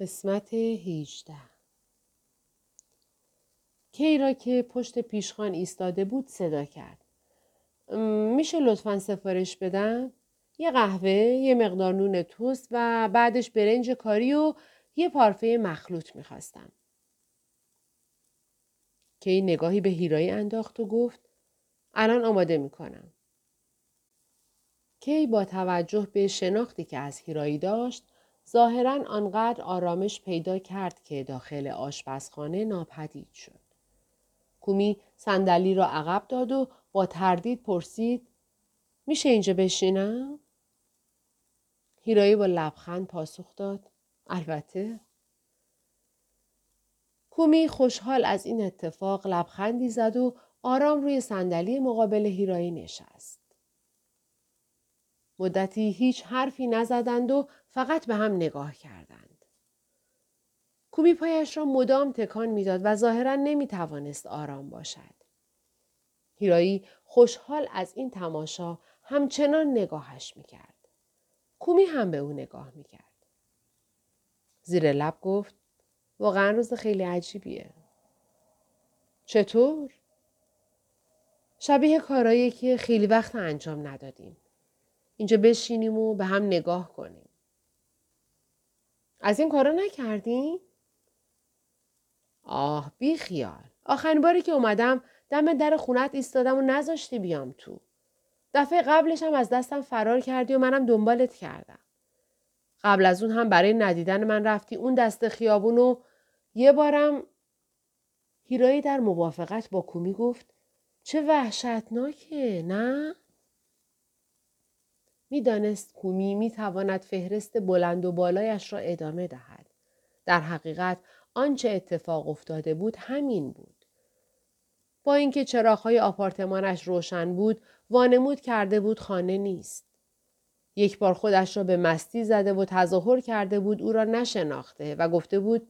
قسمت 18 کی را که پشت پیشخان ایستاده بود صدا کرد. میشه لطفا سفارش بدم؟ یه قهوه، یه مقدار نون توست و بعدش برنج کاری و یه پارفه مخلوط می‌خواستم. کی نگاهی به هیرایی انداخت و گفت الان آماده می‌کنم. کی با توجه به شناختی که از هیرایی داشت ظاهرا آنقدر آرامش پیدا کرد که داخل آشپزخانه ناپدید شد. کومی صندلی را عقب داد و با تردید پرسید میشه اینجا بشینم؟ هیرایی با لبخند پاسخ داد البته. کومی خوشحال از این اتفاق لبخندی زد و آرام روی صندلی مقابل هیرایی نشست. مدتی هیچ حرفی نزدند و فقط به هم نگاه کردند. کومی پایش را مدام تکان می‌داد و ظاهرا نمی توانست آرام باشد. هیرایی خوشحال از این تماشا همچنان نگاهش می کرد. کومی هم به او نگاه می کرد. زیر لب گفت واقعا روز خیلی عجیبیه. چطور؟ شبیه کارایی که خیلی وقت انجام ندادیم. اینجا بشینیم و به هم نگاه کنیم. از این کارا نکردیم؟ آه بی خیال. آخرین باری که اومدم دم در خونت ایستادم و نذاشتی بیام تو. دفعه قبلش هم از دستم فرار کردی و منم دنبالت کردم. قبل از اون هم برای ندیدن من رفتی اون دست خیابون و یه بارم هیرایی در موافقت با کومی گفت چه وحشتناکه نه؟ می‌دانست کومی می‌تواند فهرست بلند و بالایش را ادامه دهد. در حقیقت آنچه اتفاق افتاده بود همین بود. با اینکه چراغهای آپارتمانش روشن بود وانمود کرده بود خانه نیست. یک بار خودش را به مستی زده و تظاهر کرده بود او را نشناخته و گفته بود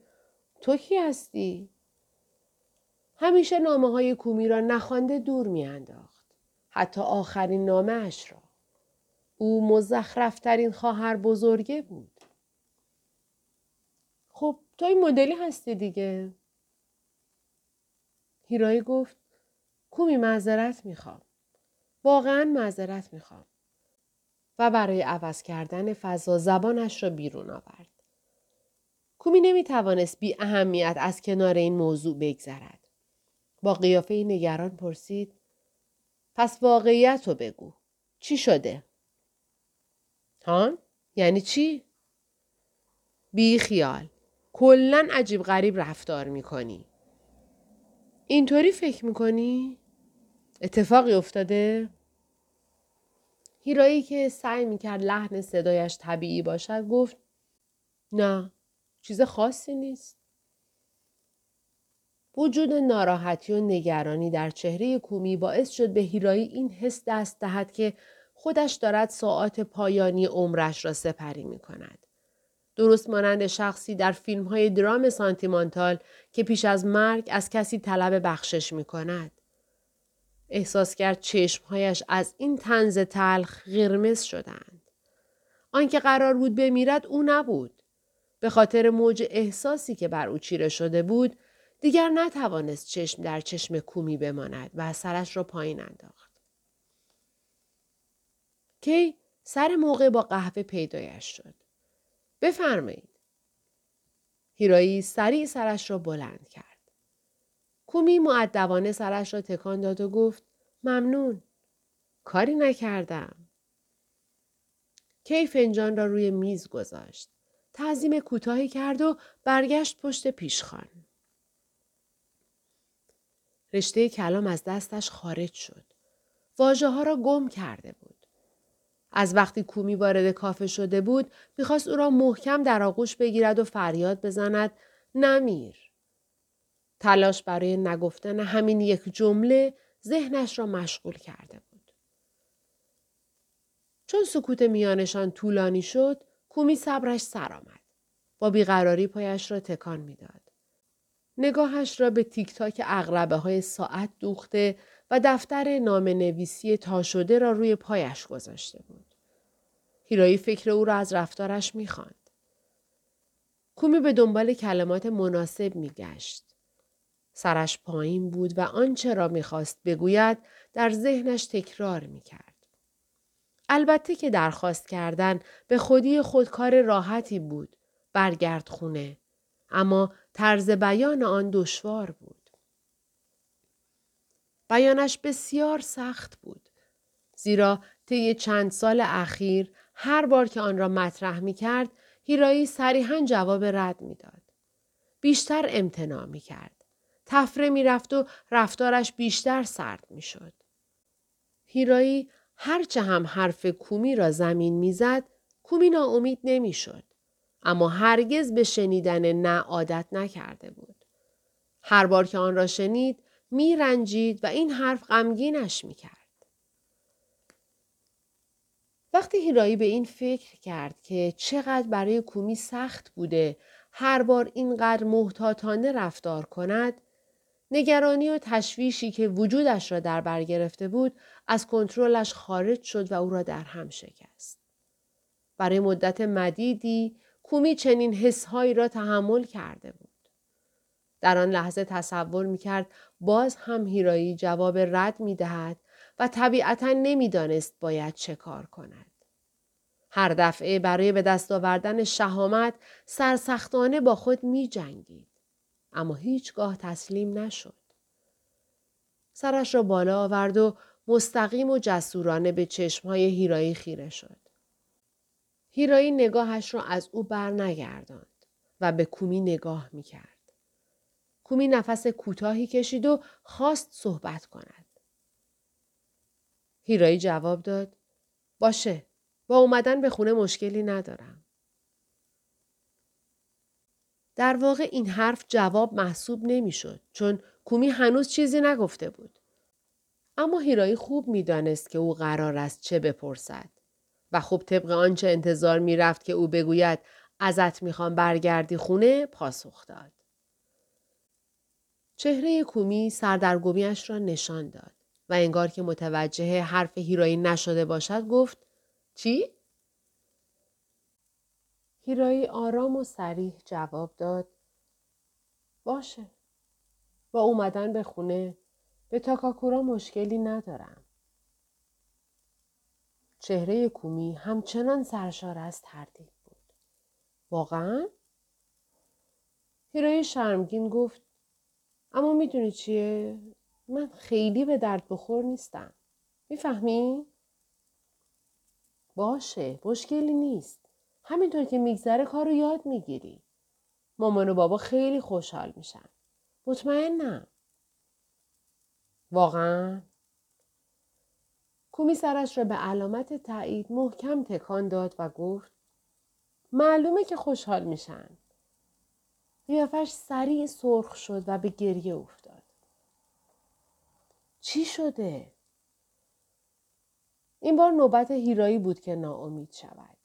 تو کی هستی؟ همیشه نامه های کومی را نخوانده دور میانداخت. حتی آخرین نامه اش را. او مزخرفترین خواهر بزرگه بود. خب تو این مدلی هستی دیگه. هیرایی گفت کومی معذرت می‌خوام. واقعا معذرت می‌خوام. و برای عوض کردن فضا زبانش را بیرون آورد. کومی نمی توانست بی اهمیت از کنار این موضوع بگذرد. با قیافه نگران پرسید پس واقعیت رو بگو. چی شده؟ هان؟ یعنی چی؟ بی خیال. کلا عجیب غریب رفتار می‌کنی. اینطوری فکر می‌کنی؟ اتفاقی افتاده؟ هیرایی که سعی می‌کرد لحن صدایش طبیعی باشد گفت نه چیز خاصی نیست. وجود ناراحتی و نگرانی در چهره کومی باعث شد به هیرایی این حس دست دهد که خودش دارد ساعات پایانی عمرش را سپری می کند. درست مانند شخصی در فیلم های درام سانتیمانتال که پیش از مرگ از کسی طلب بخشش می کند. احساس کرد چشمهایش از این تنز تلخ قرمز شدند. آنکه قرار بود بمیرد او نبود. به خاطر موج احساسی که بر او چیره شده بود دیگر نتوانست چشم در چشم کومی بماند و سرش را پایین انداخت. کی سر موقع با قهوه پیدایش شد. بفرمایید. هیرایی سریع سرش را بلند کرد. کومی معدبانه سرش را تکان داد و گفت ممنون. کاری نکردم. کی فنجان را روی میز گذاشت. تعظیم کوتاهی کرد و برگشت پشت پیشخان. رشته کلام از دستش خارج شد. واجه ها را گم کرده بود. از وقتی کومی وارد کافه شده بود می‌خواست او را محکم در آغوش بگیرد و فریاد بزند نمیر. تلاش برای نگفتن همین یک جمله ذهنش را مشغول کرده بود. چون سکوت میانشان طولانی شد کومی صبرش سر آمد. با بیقراری پایش را تکان می‌داد. نگاهش را به تیک تاک های ساعت دوخته و دفتر نام نویسی تا شده را روی پایش گذاشته بود. هیرایی فکر او را از رفتارش می‌خواند. کومی به دنبال کلمات مناسب میگشت. سرش پایین بود و آنچه را می‌خواست بگوید در ذهنش تکرار می‌کرد. البته که درخواست کردن به خودی خود کار راحتی بود. برگرد خونه. اما طرز بیان آن دشوار بود. بیانش بسیار سخت بود. زیرا طی چند سال اخیر هر بار که آن را مطرح می کرد هیرایی صریحا جواب رد می‌داد. بیشتر امتناع می کرد. تفره می رفت و رفتارش بیشتر سرد می شد. هیرایی هرچه هم حرف کومی را زمین می‌زد کومی ناامید نمی‌شد اما هرگز به شنیدن نه عادت نکرده بود هر بار که آن را شنید می رنجید و این حرف غمگینش می کرد. وقتی هیرایی به این فکر کرد که چقدر برای کومی سخت بوده هر بار اینقدر محتاطانه رفتار کند نگرانی و تشویشی که وجودش را در بر گرفته بود از کنترلش خارج شد و او را در هم شکست. برای مدت مدیدی کومی چنین حسهایی را تحمل کرده بود. در آن لحظه تصور می کرد باز هم هیرایی جواب رد می دهد و طبیعتا نمی‌دانست باید چه کار کند. هر دفعه برای به دست آوردن شهامت سرسختانه با خود می جنگید. اما هیچگاه تسلیم نشد. سرش را بالا آورد و مستقیم و جسورانه به چشمهای هیرایی خیره شد. هیرایی نگاهش را از او بر نگرداند و به کومی نگاه می کرد. کومی نفس کوتاهی کشید و خواست صحبت کند. هیرایی جواب داد باشه با اومدن به خونه مشکلی ندارم. در واقع این حرف جواب محسوب نمی‌شد چون کومی هنوز چیزی نگفته بود. اما هیرایی خوب می‌دانست که او قرار است چه بپرسد و خوب طبق آنچه انتظار می‌رفت که او بگوید ازت می‌خوام برگردی خونه پاسخ داد. چهره کومی سردرگمیش را نشان داد و انگار که متوجه حرف هیرایی نشده باشد گفت چی؟ هیرایی آرام و سریح جواب داد باشه با اومدن به خونه به تاکاکورا مشکلی ندارم. چهره کومی همچنان سرشار از تردید بود. واقعا؟ هیرای شرمگین گفت اما می‌دونی چیه؟ من خیلی به درد بخور نیستم. می‌فهمی؟ باشه مشکلی نیست. همینطور که میگذره کار رو یاد می‌گیری. مامان و بابا خیلی خوشحال میشن. مطمئنم. واقعا؟ کومی سرش را به علامت تایید محکم تکان داد و گفت معلومه که خوشحال میشن. قیافش سریع سرخ شد و به گریه افتاد. چی شده؟ این بار نوبت هیرایی بود که ناامید شود.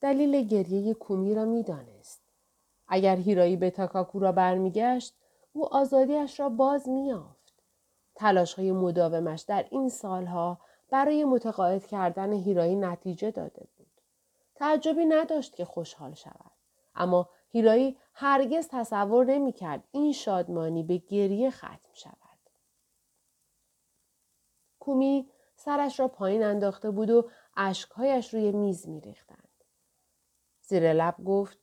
دلیل گریه کومی را می‌دانست. اگر هیرایی به تاکاکورا برمیگشت او آزادیش را باز میافت. تلاش های مداومش در این سالها برای متقاعد کردن هیرایی نتیجه داده بود. تعجبی نداشت که خوشحال شود. اما هیرایی هرگز تصور نمی کرد این شادمانی به گریه ختم شود. کومی سرش را پایین انداخته بود و اشکهایش روی میز می ریختند. زیر لب گفت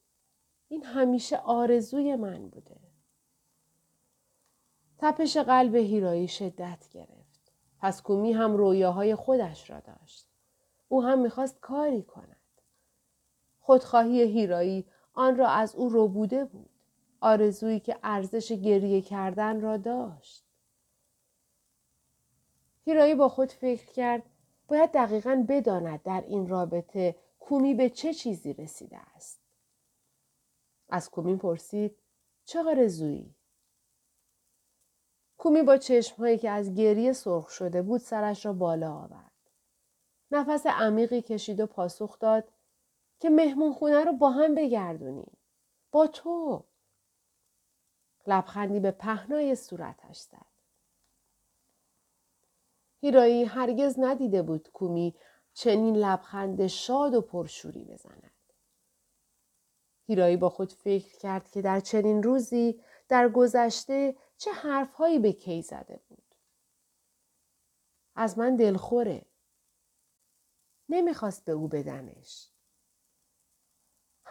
این همیشه آرزوی من بوده. تپش قلب هیرایی شدت گرفت. پس کومی هم رویاهای خودش را داشت. او هم می‌خواست کاری کند. خودخواهی هیرایی آن را از او روبوده بود. آرزویی که ارزش گریه کردن را داشت. هیرایی با خود فکر کرد باید دقیقا بداند در این رابطه کومی به چه چیزی رسیده است. از کومی پرسید چه آرزویی؟ کومی با چشمهایی که از گریه سرخ شده بود سرش را بالا آورد. نفس عمیقی کشید و پاسخ داد که مهمون خونه رو با هم بگردونیم. با تو. لبخندی به پهنای صورتش زد. هیرایی هرگز ندیده بود کومی چنین لبخند شاد و پرشوری بزند. هیرایی با خود فکر کرد که در چنین روزی در گذشته چه حرفهایی به کی زده بود. از من دلخوره. نمی‌خواست به او بدمش.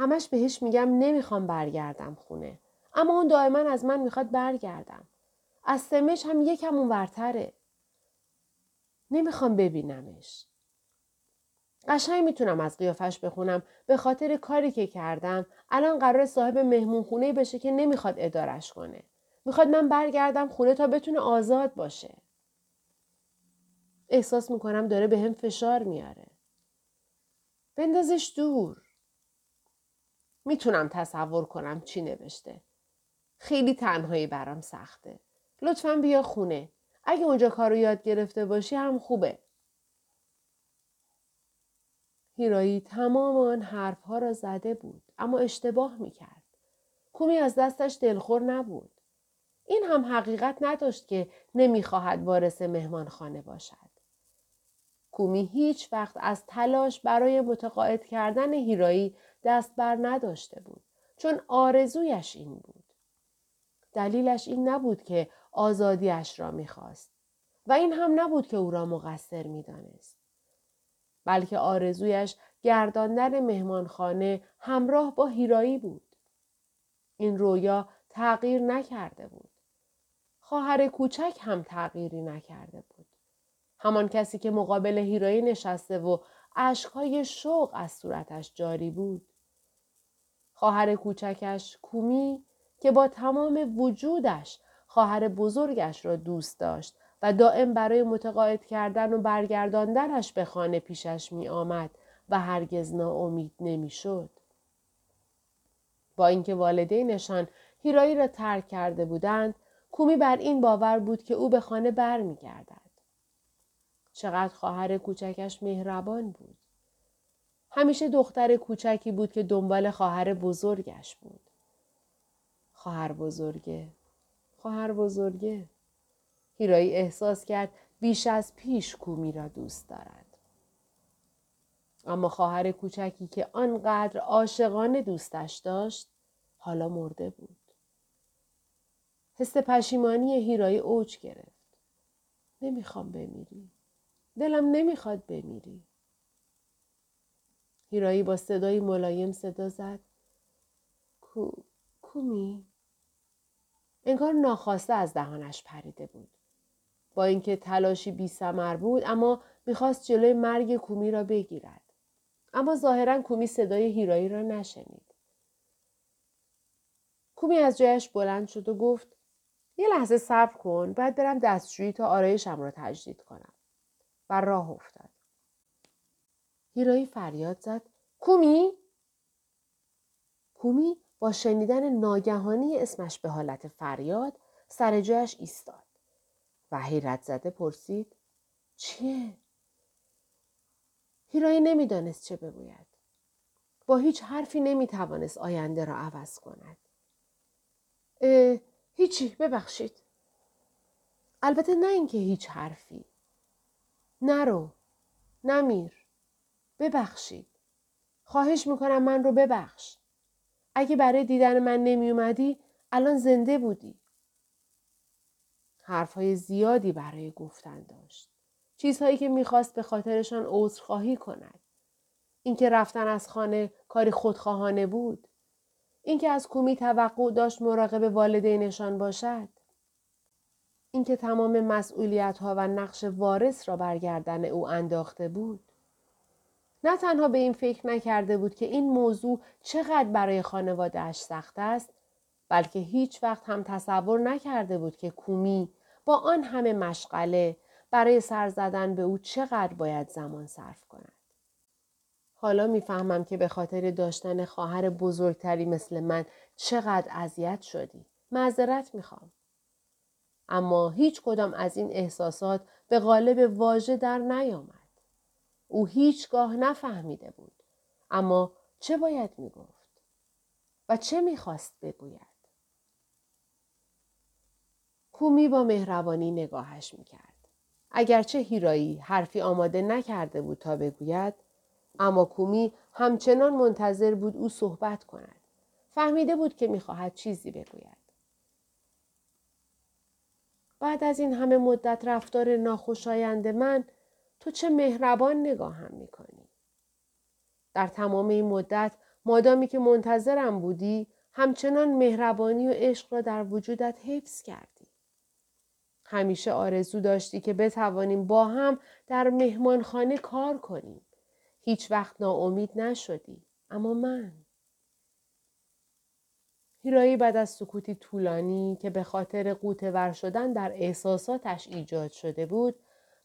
همش بهش میگم نمی‌خوام برگردم خونه. اما اون دائما از من می‌خواد برگردم. از سمش هم یکم اون ورتره. نمی‌خوام ببینمش. قشنگ می‌تونم از قیافش بخونم به خاطر کاری که کردم الان قرار صاحب مهمون خونه بشه که نمی‌خواد ادارش کنه. می‌خواد من برگردم خونه تا بتونه آزاد باشه. احساس می‌کنم داره به هم فشار میاره. بندازش دور. می‌تونم تصور کنم چی نوشته. خیلی تنهایی برام سخته. لطفا بیا خونه. اگه اونجا کارو یاد گرفته باشی هم خوبه. هیرایی تمام آن حرفها را زده بود اما اشتباه می‌کرد. کومی از دستش دلخور نبود. این هم حقیقت نداشت که نمی‌خواهد وارث مهمانخانه باشد. کومی هیچ وقت از تلاش برای متقاعد کردن هیرایی دست بر نداشته بود چون آرزویش این بود. دلیلش این نبود که آزادیش را می‌خواست و این هم نبود که او را مقصر می‌دانست. بلکه آرزویش گرداندن مهمانخانه همراه با هیرایی بود. این رویا تغییر نکرده بود. خواهر کوچک هم تغییری نکرده بود. همان کسی که مقابل هیرایی نشسته و اشکهای شوق از صورتش جاری بود. خواهر کوچکش کومی که با تمام وجودش خواهر بزرگش را دوست داشت و دائم برای متقاعد کردن و برگرداندنش به خانه پیشش می آمد و هرگز ناامید نمی شد. با اینکه والدینشان هیرایی را ترک کرده بودند کومی بر این باور بود که او به خانه بر می گردد. چقدر خواهر کوچکش مهربان بود. همیشه دختر کوچکی بود که دنبال خواهر بزرگش بود. خواهر بزرگه. خواهر بزرگه. هیرایی احساس کرد بیش از پیش کومی را دوست دارد. اما خواهر کوچکی که آنقدر عاشقانه دوستش داشت حالا مرده بود. حس پشیمانی هیرایی اوج گرفت. نمی‌خوام بمیری. دلم نمی‌خواد بمیری. هیرایی با صدای ملایم صدا زد. کو... کومی؟ انگار ناخواسته از دهانش پریده بود. با اینکه تلاشی بی سمر بود اما می‌خواست جلوی مرگ کومی را بگیرد. اما ظاهرا کومی صدای هیرایی را نشنید. کومی از جایش بلند شد و گفت یه لحظه صبر کن باید برم دستشویی تا آرایشم را تجدید کنم. و راه افتاد. هیرایی فریاد زد کومی؟ کومی با شنیدن ناگهانی اسمش به حالت فریاد سر جایش ایستاد و حیرت زده پرسید چیه؟ هیرایی نمی‌دانست چه بگوید. با هیچ حرفی نمی‌توانست آینده را عوض کند. هیچی ببخشید. البته نه اینکه هیچ حرفی. نرو. نمیر. ببخشید. خواهش می‌کنم من رو ببخش. اگه برای دیدن من نمی اومدی الان زنده بودی. حرفهای زیادی برای گفتن داشت. چیزهایی که می‌خواست به خاطرشان عذرخواهی کند. اینکه رفتن از خانه کاری خودخواهانه بود. اینکه از کومی توقع داشت مراقب والدینشان باشد. اینکه تمام مسئولیت ها و نقش وارث را برگردن او انداخته بود. نه تنها به این فکر نکرده بود که این موضوع چقدر برای خانوادهش سخت است بلکه هیچ وقت هم تصور نکرده بود که کومی با آن همه مشغله برای سر زدن به او چقدر باید زمان صرف کند. حالا می‌فهمم که به خاطر داشتن خواهر بزرگتری مثل من چقدر اذیت شدی. معذرت می‌خوام. اما هیچ کدام از این احساسات به قالب واژه در نیامد. او هیچگاه نفهمیده بود. اما چه باید می‌گفت؟ و چه می‌خواست بگوید؟ کومی با مهربانی نگاهش می‌کرد. اگرچه هیرایی حرفی آماده نکرده بود تا بگوید اما کومی همچنان منتظر بود او صحبت کند فهمیده بود که می‌خواهد چیزی بگوید. بعد از این همه مدت رفتار ناخوشایند من تو چه مهربان نگاهم می‌کنی. در تمام این مدت مادامی که منتظرم بودی همچنان مهربانی و عشق را در وجودت حفظ کردی. همیشه آرزو داشتی که بتوانیم با هم در مهمانخانه کار کنیم. هیچ وقت ناامید نشدی. اما من هیرایی بعد از سکوتی طولانی که به خاطر قوطه ور شدن در احساساتش ایجاد شده بود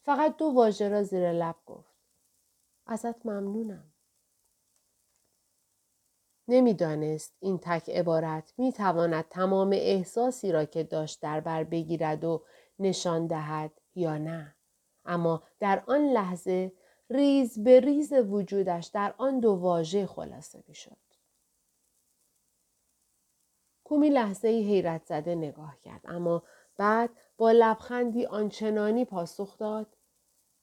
فقط دو واژه را زیر لب گفت. ازت ممنونم. نمی‌دانست این تک عبارت می تواند تمام احساسی را که داشت در بر بگیرد و نشان دهد یا نه. اما در آن لحظه ریز به ریز وجودش در آن دو واژه خلاصه می شد. کومی لحظه ای حیرت زده نگاه کرد اما بعد با لبخندی آنچنانی پاسخ داد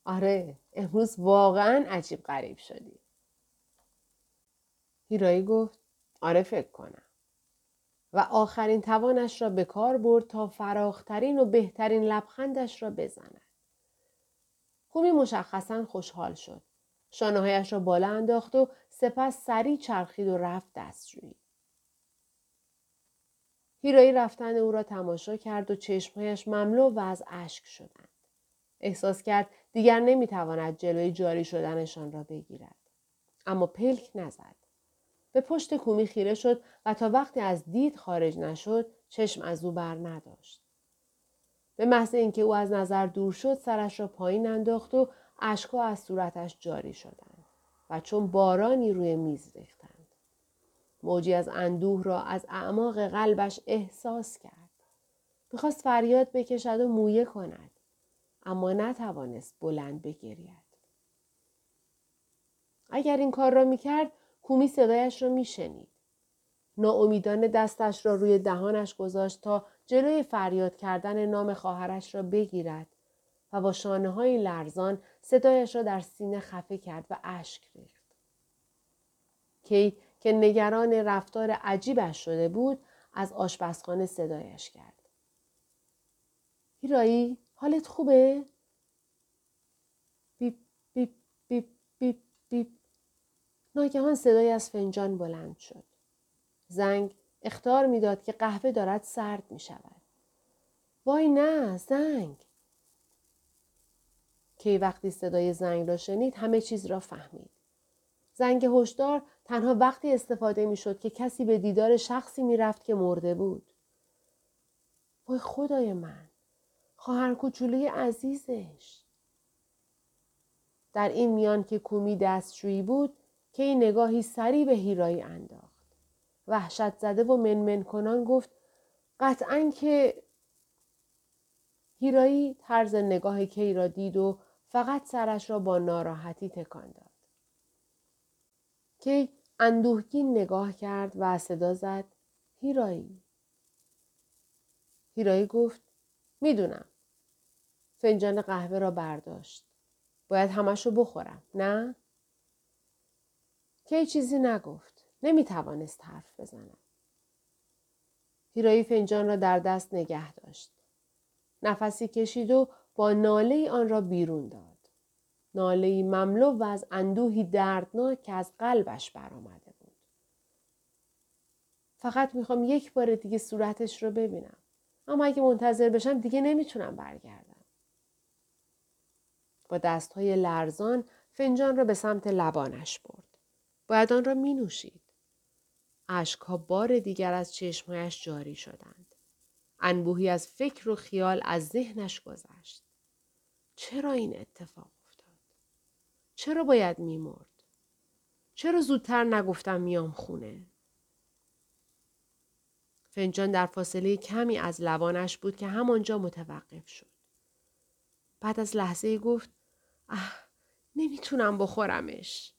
آره امروز واقعا عجیب غریب شدی. هیرایی گفت آره فکر کنم. و آخرین توانش را به کار برد تا فراخترین و بهترین لبخندش را بزند. کومی مشخصا خوشحال شد. شانههایش را بالا انداخت و سپس سریع چرخید و رفت دستشویی. هیرایی رفتن او را تماشا کرد و چشمهایش مملو و از اشک شدند. احساس کرد دیگر نمی‌تواند جلوی جاری شدنشان را بگیرد. اما پلک نزد. به پشت کومی خیره شد و تا وقتی از دید خارج نشد چشم از او بر نداشت. به محض اینکه او از نظر دور شد سرش را پایین انداخت و اشکها از صورتش جاری شدند و چون بارانی روی میز ریختند. موجی از اندوه را از اعماق قلبش احساس کرد. می‌خواست فریاد بکشد و مویه کند. اما نتوانست بلند بگرید. اگر این کار را می‌کرد کومی صدایش را میشنید. ناامیدانه دستش را روی دهانش گذاشت تا جلوی فریاد کردن نام خواهرش را بگیرد و با شانه های لرزان صدایش را در سینه خفه کرد و اشک ریخت. کی که نگران رفتار عجیبش شده بود از آشپزخانه صدایش کرد. هیرایی حالت خوبه؟ بیپ بیپ بیپ بیپ بیپ ناگهان صدای از فنجان بلند شد. زنگ اختار می‌داد که قهوه دارد سرد می شود. وای نه زنگ. کی وقتی صدای زنگ را شنید همه چیز را فهمید. زنگ هشدار تنها وقتی استفاده می شد که کسی به دیدار شخصی می رفت که مرده بود. وای خدای من. خواهر کوچولوی عزیزش. در این میان که کومی دستشویی بود که این نگاهی سری به هیرایی انداخت. وحشت زده و منمن کنان گفت قطعا که هیرایی طرز نگاه کی را دید و فقط سرش را با ناراحتی تکان داد. کی اندوهگین نگاه کرد و صدا زد هیرایی. هیرایی گفت می‌دونم. فنجان قهوه را برداشت. باید همشو بخورم. نه؟ کی چیزی نگفت. نمی توانست حرف بزند. هیرایی فنجان را در دست نگه داشت. نفسی کشید و با ناله آن را بیرون داد. ناله مملو و از اندوهی دردناک که از قلبش برآمده بود. فقط می‌خوام یک بار دیگه صورتش رو ببینم. اما اگه منتظر بشم دیگه نمی‌تونم برگردم. با دستهای لرزان فنجان را به سمت لبانش برد. باید آن را می نوشید. اشکها بار دیگر از چشمهایش جاری شدند. انبوهی از فکر و خیال از ذهنش گذشت. چرا این اتفاق چرا باید میمرد؟ چرا زودتر نگفتم میام خونه؟ فنجان در فاصله کمی از لبانش بود که همانجا متوقف شد. بعد از لحظه گفت اه نمی‌تونم بخورمش.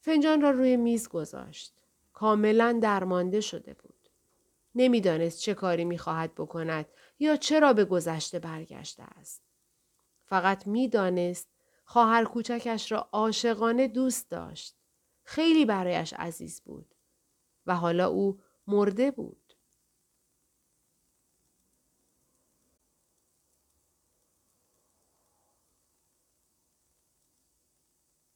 فنجان را روی میز گذاشت. کاملا درمانده شده بود. نمی‌دانست چه کاری می‌خواهد بکند یا چرا به گذشته برگشته است. فقط می‌دانست خواهر کوچکش را عاشقانه دوست داشت. خیلی برایش عزیز بود. و حالا او مرده بود.